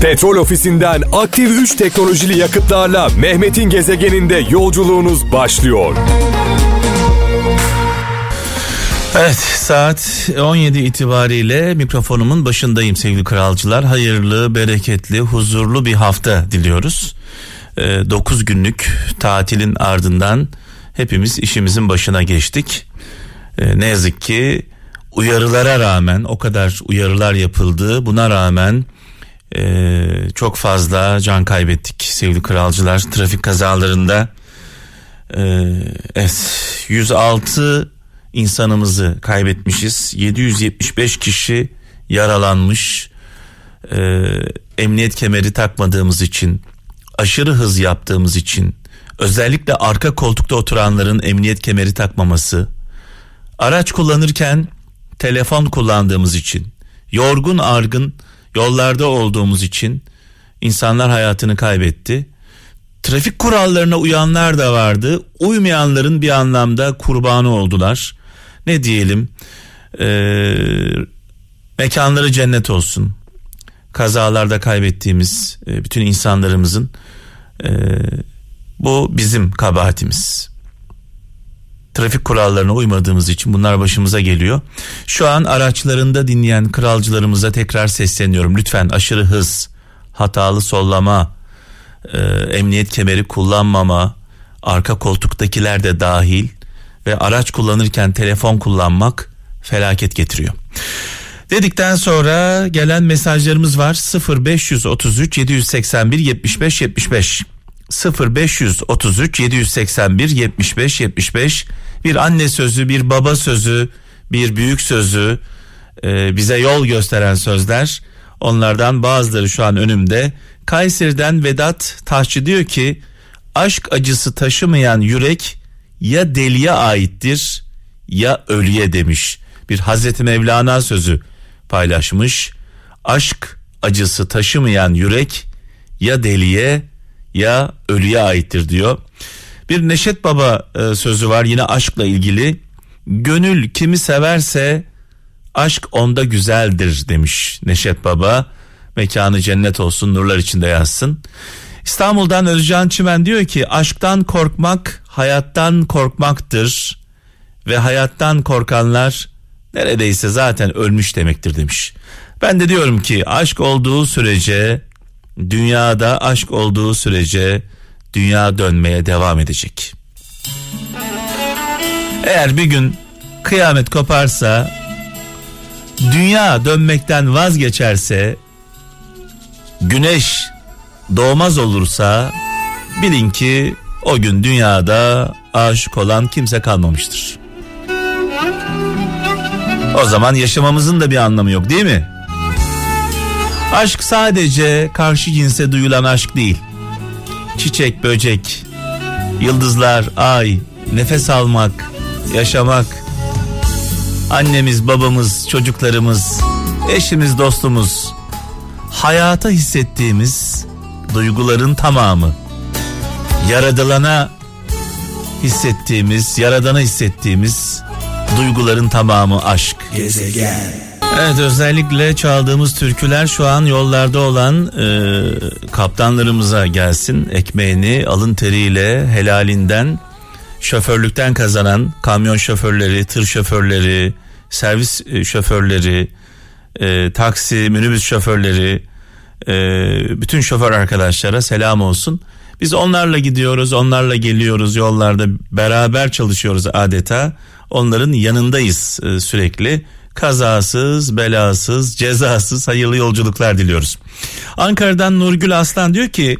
Petrol ofisinden aktif 3 teknolojili yakıtlarla Mehmet'in gezegeninde yolculuğunuz başlıyor. Evet saat 17 itibariyle mikrofonumun başındayım sevgili kralcılar. Hayırlı, bereketli, huzurlu bir hafta diliyoruz. 9 ee, günlük tatilin ardından hepimiz işimizin başına geçtik. Ee, ne yazık ki uyarılara rağmen o kadar uyarılar yapıldı buna rağmen e, çok fazla can kaybettik sevgili kralcılar. Trafik kazalarında e, evet 106 insanımızı kaybetmişiz. 775 kişi yaralanmış. E, emniyet kemeri takmadığımız için aşırı hız yaptığımız için özellikle arka koltukta oturanların emniyet kemeri takmaması araç kullanırken telefon kullandığımız için, yorgun argın yollarda olduğumuz için insanlar hayatını kaybetti. Trafik kurallarına uyanlar da vardı. Uymayanların bir anlamda kurbanı oldular. Ne diyelim? Ee, mekanları cennet olsun. Kazalarda kaybettiğimiz e, bütün insanlarımızın e, bu bizim kabahatimiz trafik kurallarına uymadığımız için bunlar başımıza geliyor. Şu an araçlarında dinleyen kralcılarımıza tekrar sesleniyorum. Lütfen aşırı hız, hatalı sollama, e, emniyet kemeri kullanmama, arka koltuktakiler de dahil ve araç kullanırken telefon kullanmak felaket getiriyor. Dedikten sonra gelen mesajlarımız var 0533 781 75 75 0533 781 75 75 bir anne sözü, bir baba sözü, bir büyük sözü, e, bize yol gösteren sözler. Onlardan bazıları şu an önümde. Kayseri'den Vedat Taşçı diyor ki aşk acısı taşımayan yürek ya deliye aittir ya ölüye demiş. Bir Hazreti Mevlana sözü paylaşmış. Aşk acısı taşımayan yürek ya deliye ya ölüye aittir diyor. Bir Neşet Baba e, sözü var yine aşkla ilgili. Gönül kimi severse aşk onda güzeldir demiş Neşet Baba. Mekanı cennet olsun nurlar içinde yazsın. İstanbul'dan Özcan Çimen diyor ki aşktan korkmak hayattan korkmaktır ve hayattan korkanlar neredeyse zaten ölmüş demektir demiş. Ben de diyorum ki aşk olduğu sürece dünyada aşk olduğu sürece dünya dönmeye devam edecek. Eğer bir gün kıyamet koparsa, dünya dönmekten vazgeçerse, güneş doğmaz olursa bilin ki o gün dünyada aşık olan kimse kalmamıştır. O zaman yaşamamızın da bir anlamı yok değil mi? Aşk sadece karşı cinse duyulan aşk değil çiçek, böcek, yıldızlar, ay, nefes almak, yaşamak, annemiz, babamız, çocuklarımız, eşimiz, dostumuz, hayata hissettiğimiz duyguların tamamı, yaradılana hissettiğimiz, yaradana hissettiğimiz duyguların tamamı aşk. Gezegen. Evet özellikle çaldığımız türküler şu an yollarda olan e, kaptanlarımıza gelsin. Ekmeğini alın teriyle helalinden şoförlükten kazanan kamyon şoförleri, tır şoförleri, servis e, şoförleri, e, taksi, minibüs şoförleri, e, bütün şoför arkadaşlara selam olsun. Biz onlarla gidiyoruz, onlarla geliyoruz yollarda beraber çalışıyoruz adeta. Onların yanındayız e, sürekli kazasız, belasız, cezasız hayırlı yolculuklar diliyoruz. Ankara'dan Nurgül Aslan diyor ki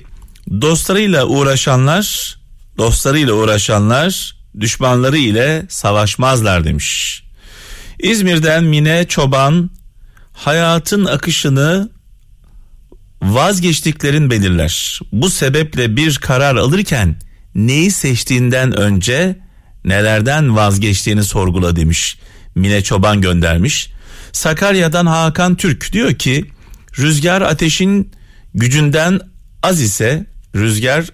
dostlarıyla uğraşanlar, dostlarıyla uğraşanlar düşmanları ile savaşmazlar demiş. İzmir'den Mine Çoban hayatın akışını vazgeçtiklerin belirler. Bu sebeple bir karar alırken neyi seçtiğinden önce nelerden vazgeçtiğini sorgula demiş. Mine Çoban göndermiş. Sakarya'dan Hakan Türk diyor ki rüzgar ateşin gücünden az ise rüzgar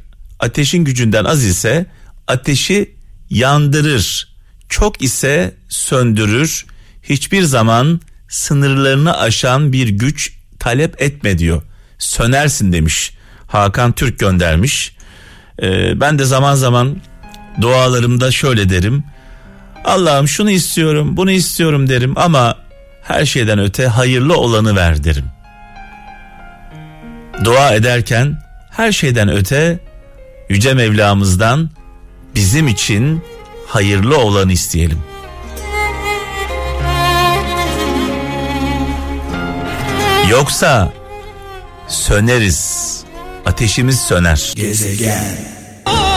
ateşin gücünden az ise ateşi yandırır. Çok ise söndürür. Hiçbir zaman sınırlarını aşan bir güç talep etme diyor. sönersin demiş. Hakan Türk göndermiş. Ee, ben de zaman zaman dualarımda şöyle derim. Allah'ım şunu istiyorum, bunu istiyorum derim ama her şeyden öte hayırlı olanı ver derim. Dua ederken her şeyden öte Yüce Mevlamızdan bizim için hayırlı olanı isteyelim. Yoksa söneriz. Ateşimiz söner. Gezegen.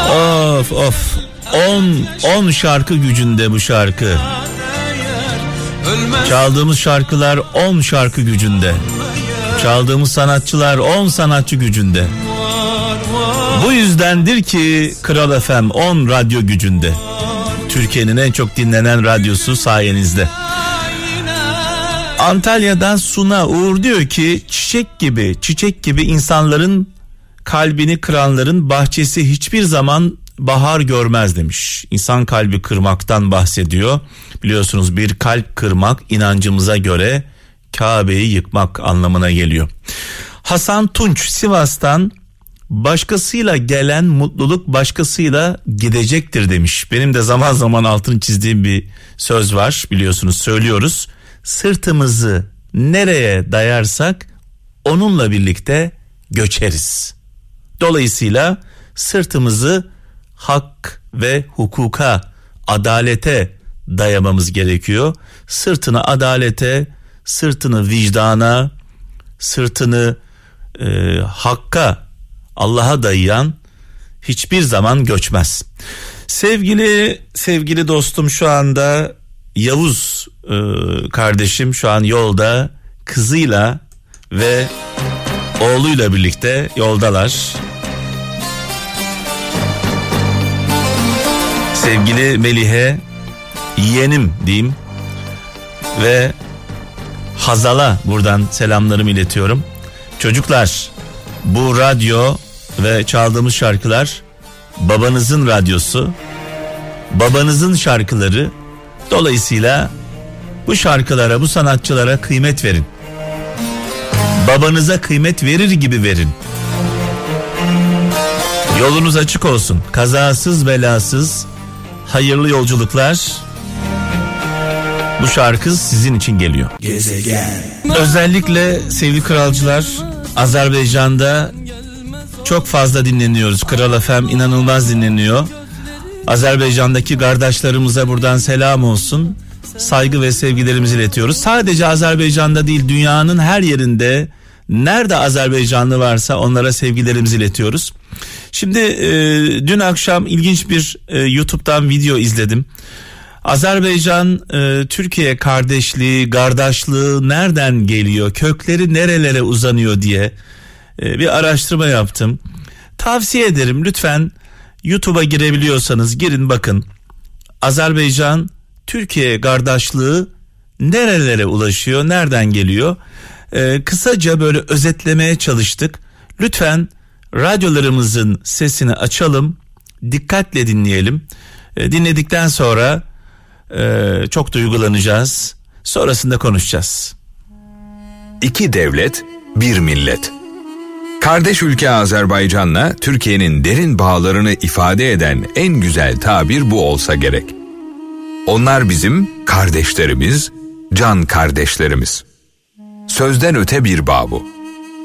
Of of. 10 10 şarkı gücünde bu şarkı. Çaldığımız şarkılar 10 şarkı gücünde. Çaldığımız sanatçılar 10 sanatçı gücünde. Bu yüzdendir ki Kral FM 10 radyo gücünde. Türkiye'nin en çok dinlenen radyosu sayenizde. Antalya'dan Suna Uğur diyor ki çiçek gibi çiçek gibi insanların kalbini kıranların bahçesi hiçbir zaman bahar görmez demiş. İnsan kalbi kırmaktan bahsediyor. Biliyorsunuz bir kalp kırmak inancımıza göre Kabe'yi yıkmak anlamına geliyor. Hasan Tunç Sivas'tan başkasıyla gelen mutluluk başkasıyla gidecektir demiş. Benim de zaman zaman altını çizdiğim bir söz var biliyorsunuz söylüyoruz. Sırtımızı nereye dayarsak onunla birlikte göçeriz. Dolayısıyla sırtımızı hak ve hukuka, adalete dayamamız gerekiyor. Sırtını adalete, sırtını vicdana, sırtını e, hakka, Allah'a dayayan hiçbir zaman göçmez. Sevgili sevgili dostum şu anda Yavuz e, kardeşim şu an yolda kızıyla ve oğluyla birlikte yoldalar. Sevgili Melihe yeğenim diyeyim ve Hazal'a buradan selamlarımı iletiyorum. Çocuklar bu radyo ve çaldığımız şarkılar babanızın radyosu, babanızın şarkıları. Dolayısıyla bu şarkılara, bu sanatçılara kıymet verin. Babanıza kıymet verir gibi verin. Yolunuz açık olsun. Kazasız belasız hayırlı yolculuklar. Bu şarkı sizin için geliyor. Gezegen. Özellikle sevgili kralcılar Azerbaycan'da çok fazla dinleniyoruz. Kral FM inanılmaz dinleniyor. Azerbaycan'daki kardeşlerimize buradan selam olsun. Saygı ve sevgilerimizi iletiyoruz. Sadece Azerbaycan'da değil dünyanın her yerinde nerede Azerbaycanlı varsa onlara sevgilerimizi iletiyoruz. Şimdi e, dün akşam ilginç bir e, YouTube'dan video izledim. Azerbaycan e, Türkiye kardeşliği, kardeşliği nereden geliyor, kökleri nerelere uzanıyor diye e, bir araştırma yaptım. Tavsiye ederim lütfen YouTube'a girebiliyorsanız girin bakın. Azerbaycan Türkiye kardeşliği nerelere ulaşıyor, nereden geliyor? E, kısaca böyle özetlemeye çalıştık. Lütfen radyolarımızın sesini açalım, dikkatle dinleyelim. E, dinledikten sonra e, çok duygulanacağız. Sonrasında konuşacağız. İki devlet, bir millet. Kardeş ülke Azerbaycan'la Türkiye'nin derin bağlarını ifade eden en güzel tabir bu olsa gerek. Onlar bizim kardeşlerimiz, can kardeşlerimiz. Sözden öte bir bağ bu.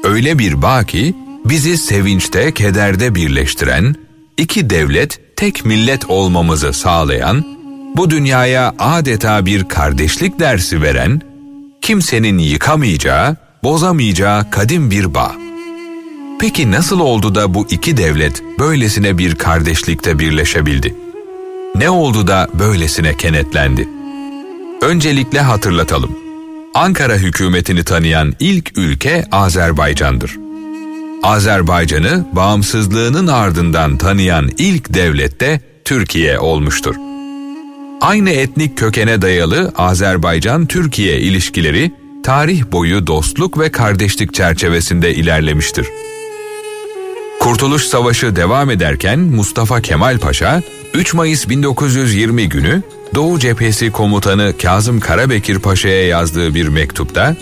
Öyle bir bağ ki bizi sevinçte, kederde birleştiren, iki devlet, tek millet olmamızı sağlayan, bu dünyaya adeta bir kardeşlik dersi veren, kimsenin yıkamayacağı, bozamayacağı kadim bir bağ. Peki nasıl oldu da bu iki devlet böylesine bir kardeşlikte birleşebildi? Ne oldu da böylesine kenetlendi? Öncelikle hatırlatalım. Ankara hükümetini tanıyan ilk ülke Azerbaycan'dır. Azerbaycan'ı bağımsızlığının ardından tanıyan ilk devlet de Türkiye olmuştur. Aynı etnik kökene dayalı Azerbaycan-Türkiye ilişkileri tarih boyu dostluk ve kardeşlik çerçevesinde ilerlemiştir. Kurtuluş Savaşı devam ederken Mustafa Kemal Paşa 3 Mayıs 1920 günü Doğu Cephesi Komutanı Kazım Karabekir Paşa'ya yazdığı bir mektupta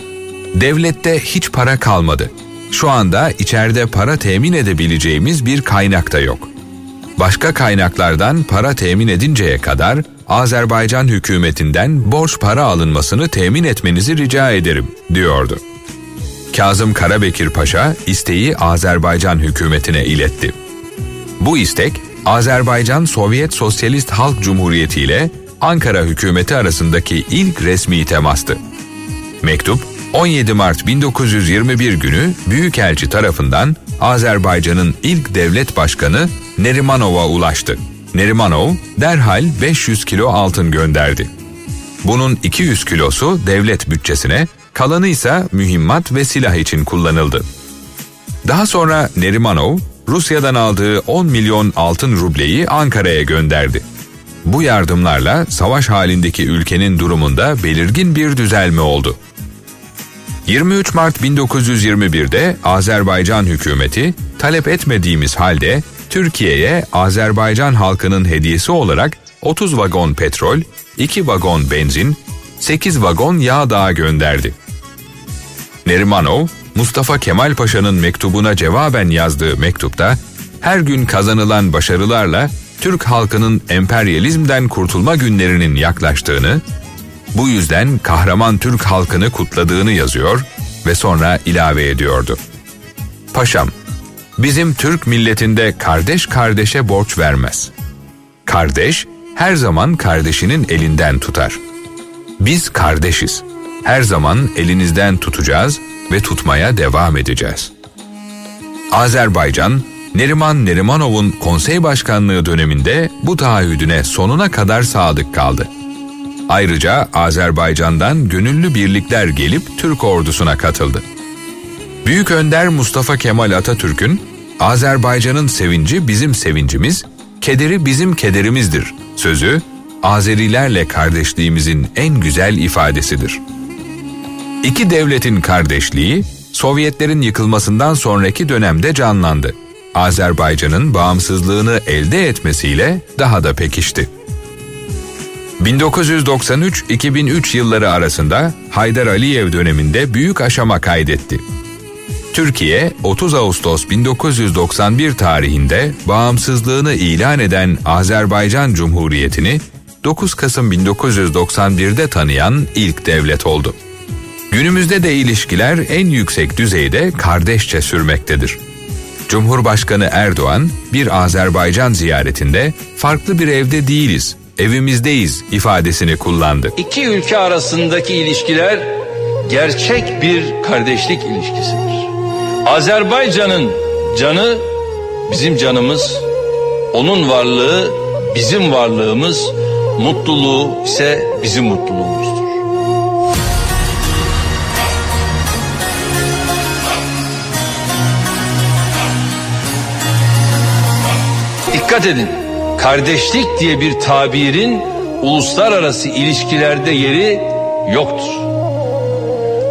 devlette hiç para kalmadı. Şu anda içeride para temin edebileceğimiz bir kaynak da yok. Başka kaynaklardan para temin edinceye kadar Azerbaycan hükümetinden borç para alınmasını temin etmenizi rica ederim, diyordu. Kazım Karabekir Paşa isteği Azerbaycan hükümetine iletti. Bu istek Azerbaycan Sovyet Sosyalist Halk Cumhuriyeti ile Ankara hükümeti arasındaki ilk resmi temastı. Mektup 17 Mart 1921 günü Büyükelçi tarafından Azerbaycan'ın ilk devlet başkanı Nerimanov'a ulaştı. Nerimanov derhal 500 kilo altın gönderdi. Bunun 200 kilosu devlet bütçesine, kalanı ise mühimmat ve silah için kullanıldı. Daha sonra Nerimanov, Rusya'dan aldığı 10 milyon altın rubleyi Ankara'ya gönderdi. Bu yardımlarla savaş halindeki ülkenin durumunda belirgin bir düzelme oldu. 23 Mart 1921'de Azerbaycan hükümeti talep etmediğimiz halde Türkiye'ye Azerbaycan halkının hediyesi olarak 30 vagon petrol, 2 vagon benzin, 8 vagon yağ daha gönderdi. Nerimanov, Mustafa Kemal Paşa'nın mektubuna cevaben yazdığı mektupta her gün kazanılan başarılarla Türk halkının emperyalizmden kurtulma günlerinin yaklaştığını, bu yüzden kahraman Türk halkını kutladığını yazıyor ve sonra ilave ediyordu. Paşam, bizim Türk milletinde kardeş kardeşe borç vermez. Kardeş her zaman kardeşinin elinden tutar. Biz kardeşiz. Her zaman elinizden tutacağız ve tutmaya devam edeceğiz. Azerbaycan, Neriman Nerimanov'un konsey başkanlığı döneminde bu taahhüdüne sonuna kadar sadık kaldı. Ayrıca Azerbaycan'dan gönüllü birlikler gelip Türk ordusuna katıldı. Büyük Önder Mustafa Kemal Atatürk'ün Azerbaycan'ın sevinci bizim sevincimiz, kederi bizim kederimizdir sözü Azerilerle kardeşliğimizin en güzel ifadesidir. İki devletin kardeşliği Sovyetlerin yıkılmasından sonraki dönemde canlandı. Azerbaycan'ın bağımsızlığını elde etmesiyle daha da pekişti. 1993-2003 yılları arasında Haydar Aliyev döneminde büyük aşama kaydetti. Türkiye 30 Ağustos 1991 tarihinde bağımsızlığını ilan eden Azerbaycan Cumhuriyeti'ni 9 Kasım 1991'de tanıyan ilk devlet oldu. Günümüzde de ilişkiler en yüksek düzeyde kardeşçe sürmektedir. Cumhurbaşkanı Erdoğan bir Azerbaycan ziyaretinde farklı bir evde değiliz, evimizdeyiz ifadesini kullandı. İki ülke arasındaki ilişkiler gerçek bir kardeşlik ilişkisidir. Azerbaycan'ın canı bizim canımız, onun varlığı bizim varlığımız, mutluluğu ise bizim mutluluğumuzdur. Dikkat edin. Kardeşlik diye bir tabirin uluslararası ilişkilerde yeri yoktur.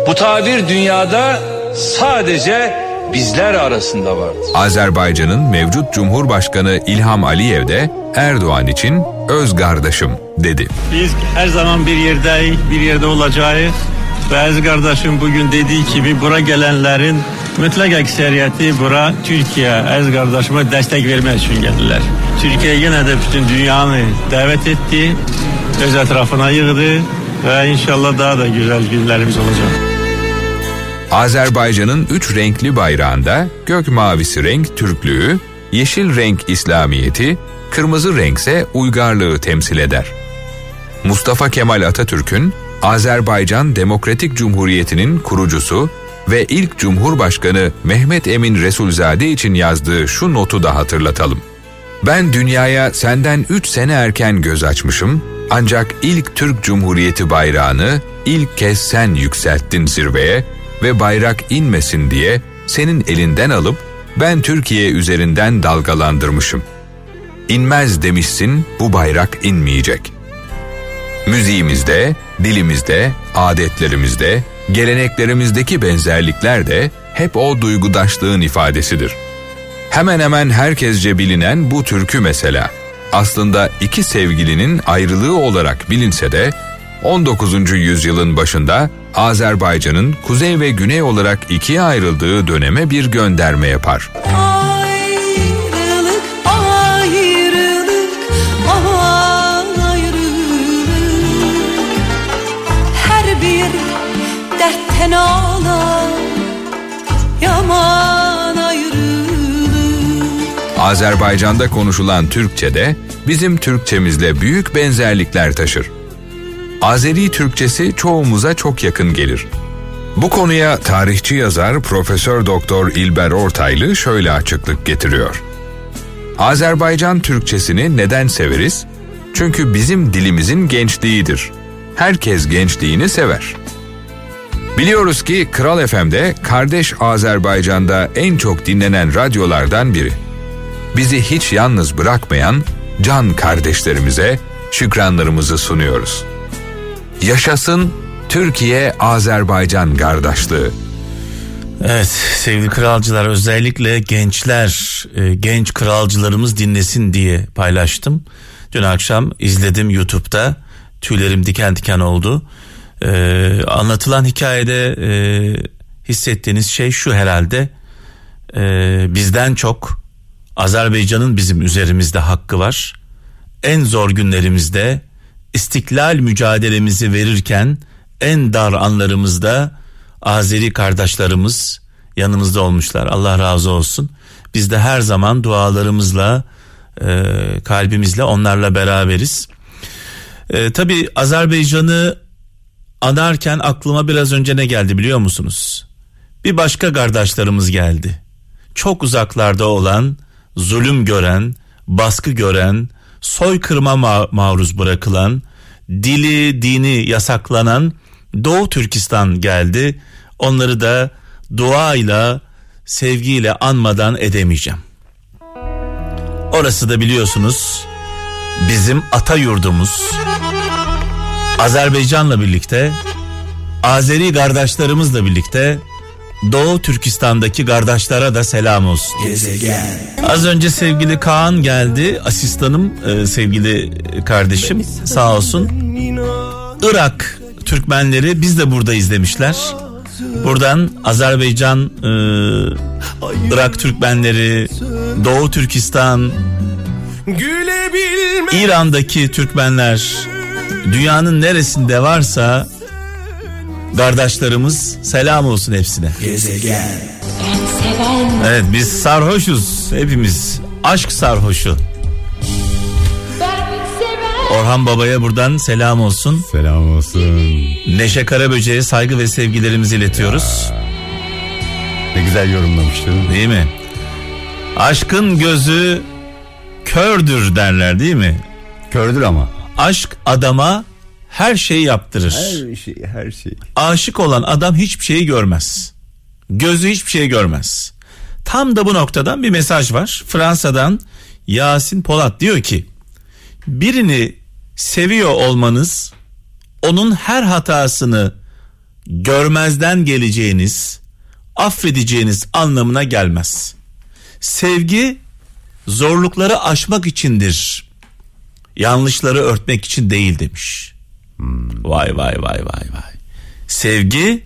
Bu tabir dünyada sadece bizler arasında vardır. Azerbaycan'ın mevcut Cumhurbaşkanı İlham Aliyev de Erdoğan için öz kardeşim dedi. Biz her zaman bir yerde bir yerde olacağız. Ve Aziz kardeşim bugün dediği gibi bura gelenlerin mutlak ekseriyeti bura Türkiye Aziz kardeşime destek vermek için geldiler. Türkiye yine de bütün dünyanı davet etti. Öz etrafına yığdı ve inşallah daha da güzel günlerimiz olacak. Azerbaycan'ın üç renkli bayrağında gök mavisi renk Türklüğü, yeşil renk İslamiyeti, kırmızı renkse uygarlığı temsil eder. Mustafa Kemal Atatürk'ün Azerbaycan Demokratik Cumhuriyeti'nin kurucusu ve ilk Cumhurbaşkanı Mehmet Emin Resulzade için yazdığı şu notu da hatırlatalım. Ben dünyaya senden 3 sene erken göz açmışım ancak ilk Türk Cumhuriyeti bayrağını ilk kez sen yükselttin zirveye ve bayrak inmesin diye senin elinden alıp ben Türkiye üzerinden dalgalandırmışım. İnmez demişsin bu bayrak inmeyecek. Müziğimizde, dilimizde, adetlerimizde, geleneklerimizdeki benzerlikler de hep o duygudaşlığın ifadesidir. Hemen hemen herkesce bilinen bu türkü mesela aslında iki sevgilinin ayrılığı olarak bilinse de 19. yüzyılın başında Azerbaycan'ın kuzey ve güney olarak ikiye ayrıldığı döneme bir gönderme yapar. Ayrılık, Azerbaycan'da konuşulan Türkçe'de bizim Türkçemizle büyük benzerlikler taşır. Azeri Türkçesi çoğumuza çok yakın gelir. Bu konuya tarihçi yazar Profesör Doktor İlber Ortaylı şöyle açıklık getiriyor. Azerbaycan Türkçesini neden severiz? Çünkü bizim dilimizin gençliğidir. Herkes gençliğini sever. Biliyoruz ki Kral FM'de kardeş Azerbaycan'da en çok dinlenen radyolardan biri. Bizi hiç yalnız bırakmayan can kardeşlerimize şükranlarımızı sunuyoruz. Yaşasın Türkiye-Azerbaycan kardeşliği. Evet sevgili kralcılar özellikle gençler e, genç kralcılarımız dinlesin diye paylaştım. Dün akşam izledim YouTube'da tüylerim diken diken oldu. Ee, anlatılan hikayede e, hissettiğiniz şey şu herhalde Ee, bizden çok Azerbaycan'ın bizim üzerimizde hakkı var. En zor günlerimizde istiklal mücadelemizi verirken en dar anlarımızda Azeri kardeşlerimiz yanımızda olmuşlar. Allah razı olsun. Biz de her zaman dualarımızla, e, kalbimizle onlarla beraberiz. E, tabii Azerbaycan'ı anarken aklıma biraz önce ne geldi biliyor musunuz? Bir başka kardeşlerimiz geldi. Çok uzaklarda olan, zulüm gören, baskı gören, soykırıma ma- maruz bırakılan, dili, dini yasaklanan Doğu Türkistan geldi. Onları da duayla, sevgiyle anmadan edemeyeceğim. Orası da biliyorsunuz bizim ata yurdumuz. Azerbaycan'la birlikte, Azeri kardeşlerimizle birlikte Doğu Türkistan'daki kardeşlere de selam olsun. Az önce sevgili Kaan geldi, asistanım e, sevgili kardeşim sağ olsun. Irak Türkmenleri biz de burada izlemişler. Buradan Azerbaycan, e, Irak Türkmenleri, Doğu Türkistan, İran'daki Türkmenler, dünyanın neresinde varsa kardeşlerimiz selam olsun hepsine. Evet biz sarhoşuz hepimiz. Aşk sarhoşu. Orhan Baba'ya buradan selam olsun. Selam olsun. Neşe Karaböce'ye saygı ve sevgilerimizi iletiyoruz. Ne güzel yorumlamıştın. Değil mi? Aşkın gözü kördür derler değil mi? Kördür ama. Aşk adama her şeyi yaptırır. Her şey, her şey. Aşık olan adam hiçbir şeyi görmez. Gözü hiçbir şey görmez. Tam da bu noktadan bir mesaj var. Fransa'dan Yasin Polat diyor ki birini seviyor olmanız onun her hatasını görmezden geleceğiniz, affedeceğiniz anlamına gelmez. Sevgi zorlukları aşmak içindir. Yanlışları örtmek için değil demiş. Vay vay vay vay vay. Sevgi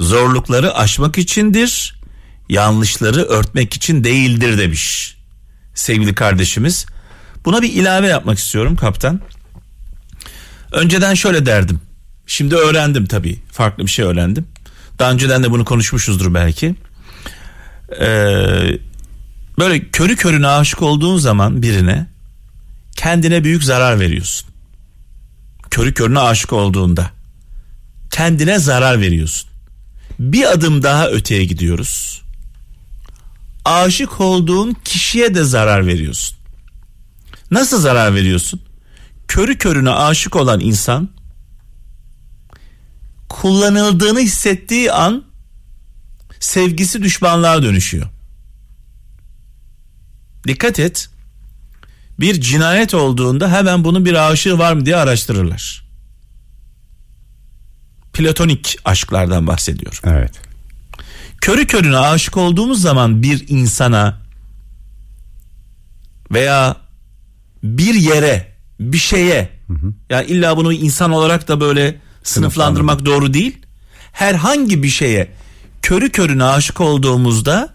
zorlukları aşmak içindir. Yanlışları örtmek için değildir demiş. Sevgili kardeşimiz. Buna bir ilave yapmak istiyorum kaptan. Önceden şöyle derdim. Şimdi öğrendim tabii. Farklı bir şey öğrendim. Daha önceden de bunu konuşmuşuzdur belki. Ee, böyle körü körüne aşık olduğun zaman birine kendine büyük zarar veriyorsun. Körü körüne aşık olduğunda kendine zarar veriyorsun. Bir adım daha öteye gidiyoruz. Aşık olduğun kişiye de zarar veriyorsun. Nasıl zarar veriyorsun? Körü körüne aşık olan insan kullanıldığını hissettiği an sevgisi düşmanlığa dönüşüyor. Dikkat et. Bir cinayet olduğunda hemen bunun bir aşığı var mı diye araştırırlar. Platonik aşklardan bahsediyorum. Evet. Körü körüne aşık olduğumuz zaman bir insana veya bir yere, bir şeye ya illa bunu insan olarak da böyle sınıflandırmak doğru değil. herhangi bir şeye körü körüne aşık olduğumuzda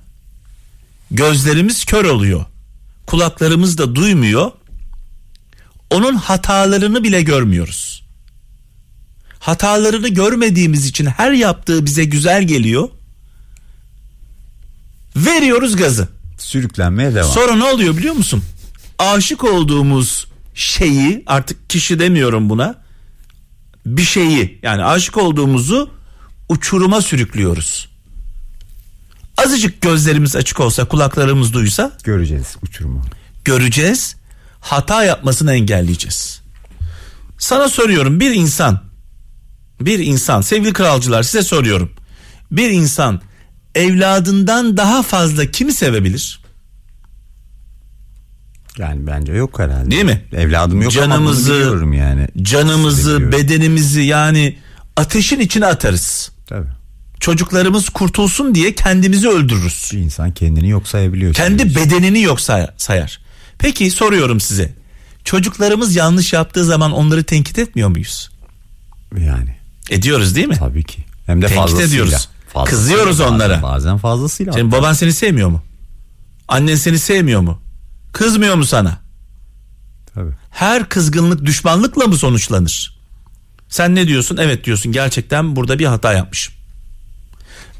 gözlerimiz kör oluyor. Kulaklarımız da duymuyor. Onun hatalarını bile görmüyoruz. Hatalarını görmediğimiz için her yaptığı bize güzel geliyor. Veriyoruz gazı. Sürüklenmeye devam. Sonra ne oluyor biliyor musun? Aşık olduğumuz şeyi artık kişi demiyorum buna. Bir şeyi yani aşık olduğumuzu uçuruma sürüklüyoruz. Azıcık gözlerimiz açık olsa, kulaklarımız duysa Göreceğiz uçurumu. göreceğiz. Hata yapmasını engelleyeceğiz. Sana soruyorum bir insan bir insan sevgili kralcılar size soruyorum. Bir insan evladından daha fazla kimi sevebilir? Yani bence yok herhalde. Değil mi? Evladım yok ama Canımızı, bunu biliyorum yani. Canımızı, bedenimizi yani ateşin içine atarız. Tabii. Çocuklarımız kurtulsun diye kendimizi öldürürüz. İnsan kendini yok sayabiliyor. Kendi bedenini yok say- sayar. Peki soruyorum size. Çocuklarımız yanlış yaptığı zaman onları tenkit etmiyor muyuz? Yani Ediyoruz değil mi? tabii ki. Hem de Tenkit fazlasıyla. ediyoruz. Fazlasıyla Kızıyoruz bazen- onlara. Bazen fazlasıyla. Senin baban seni sevmiyor mu? Annen seni sevmiyor mu? Kızmıyor mu sana? Tabii. Her kızgınlık düşmanlıkla mı sonuçlanır? Sen ne diyorsun? Evet diyorsun gerçekten burada bir hata yapmışım.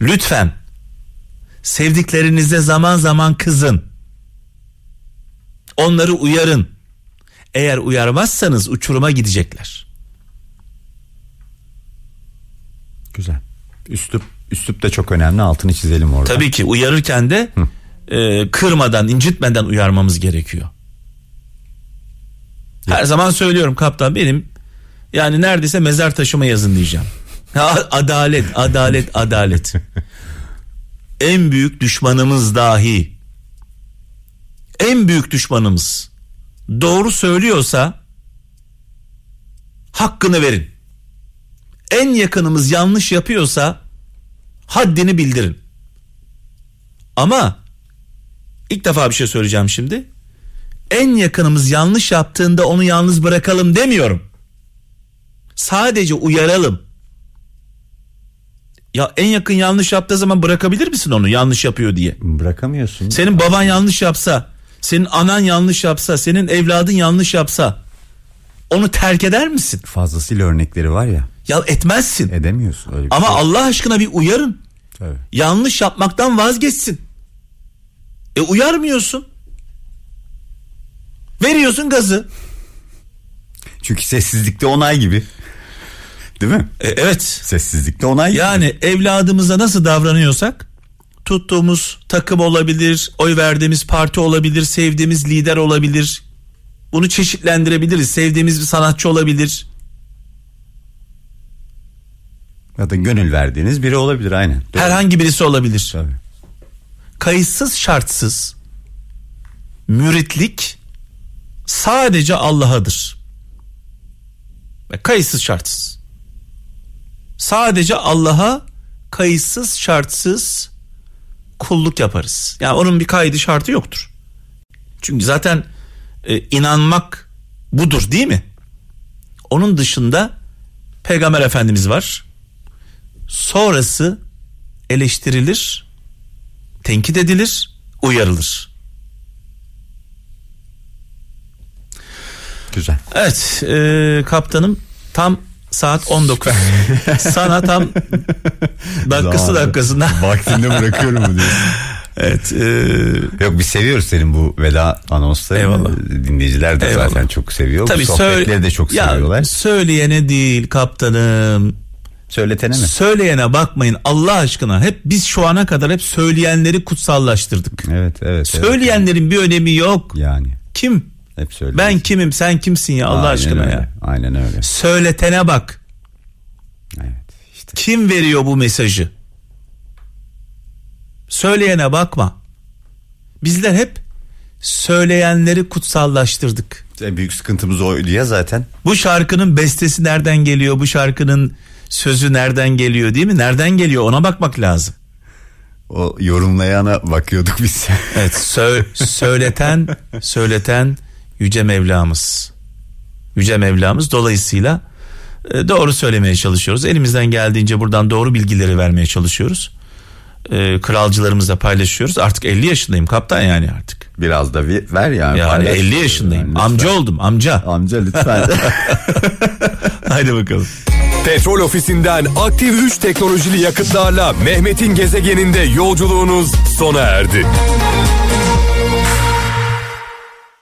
Lütfen sevdiklerinize zaman zaman kızın. Onları uyarın. Eğer uyarmazsanız uçuruma gidecekler. Güzel. Üslup, üslup da çok önemli. Altını çizelim orada. Tabii ki uyarırken de e, kırmadan, incitmeden uyarmamız gerekiyor. Her zaman söylüyorum kaptan benim yani neredeyse mezar taşıma yazın diyeceğim. Adalet, adalet, adalet. en büyük düşmanımız dahi en büyük düşmanımız doğru söylüyorsa hakkını verin. En yakınımız yanlış yapıyorsa haddini bildirin. Ama ilk defa bir şey söyleyeceğim şimdi. En yakınımız yanlış yaptığında onu yalnız bırakalım demiyorum. Sadece uyaralım. Ya en yakın yanlış yaptığı zaman bırakabilir misin onu yanlış yapıyor diye? Bırakamıyorsun. Senin baban yanlış yapsa, senin anan yanlış yapsa, senin evladın yanlış yapsa onu terk eder misin? Fazlasıyla örnekleri var ya. Ya etmezsin. Edemiyorsun öyle bir Ama şey. Allah aşkına bir uyarın. Tabii. yanlış yapmaktan vazgeçsin. E uyarmıyorsun. Veriyorsun gazı. Çünkü sessizlikte onay gibi. Değil mi? E, evet. Sessizlikte onay. Yani evladımıza nasıl davranıyorsak tuttuğumuz takım olabilir, oy verdiğimiz parti olabilir, sevdiğimiz lider olabilir. Bunu çeşitlendirebiliriz. Sevdiğimiz bir sanatçı olabilir. Ya da gönül verdiğiniz biri olabilir aynen. Doğru. Herhangi birisi olabilir. Tabii. Kayıtsız şartsız müritlik sadece Allah'adır. Kayıtsız şartsız. Sadece Allah'a kayıtsız şartsız kulluk yaparız. Yani onun bir kaydı şartı yoktur. Çünkü zaten e, inanmak budur değil mi? Onun dışında Peygamber Efendimiz var. Sonrası eleştirilir, tenkit edilir, uyarılır. Güzel. Evet e, kaptanım tam saat 19. Sana tam dakikası Zamanı. dakikasında. Vaktinde bırakıyorum mu diyorsun? Evet. e, Yok biz seviyoruz senin bu veda anonslarını. Eyvallah. Dinleyiciler de Eyvallah. zaten çok seviyor. tabii bu sohbetleri de çok ya, seviyorlar. Söyleyene değil kaptanım. Söyletene mi? Söyleyene bakmayın Allah aşkına. Hep biz şu ana kadar hep söyleyenleri kutsallaştırdık. Evet evet. evet. Söyleyenlerin bir önemi yok. Yani Kim? Hep söyle. Ben kimim sen kimsin ya Allah Aynen aşkına öyle, ya. Aynen öyle. Söyletene bak. Evet işte. Kim veriyor bu mesajı? Söyleyene bakma. Bizler hep söyleyenleri kutsallaştırdık. En büyük sıkıntımız oydu ya zaten. Bu şarkının bestesi nereden geliyor? Bu şarkının sözü nereden geliyor değil mi? Nereden geliyor ona bakmak lazım. O yorumlayana bakıyorduk biz. Evet sö- söyleten söyleten yüce Mevlamız. Yüce Mevlamız dolayısıyla e, doğru söylemeye çalışıyoruz. Elimizden geldiğince buradan doğru bilgileri vermeye çalışıyoruz. E, kralcılarımızla paylaşıyoruz. Artık 50 yaşındayım kaptan yani artık. Biraz da ver yani. Yani paylaş. 50 yaşındayım. Yani amca oldum amca. Amca lütfen. Haydi bakalım. Petrol ofisinden aktif 3 teknolojili yakıtlarla Mehmet'in gezegeninde yolculuğunuz sona erdi.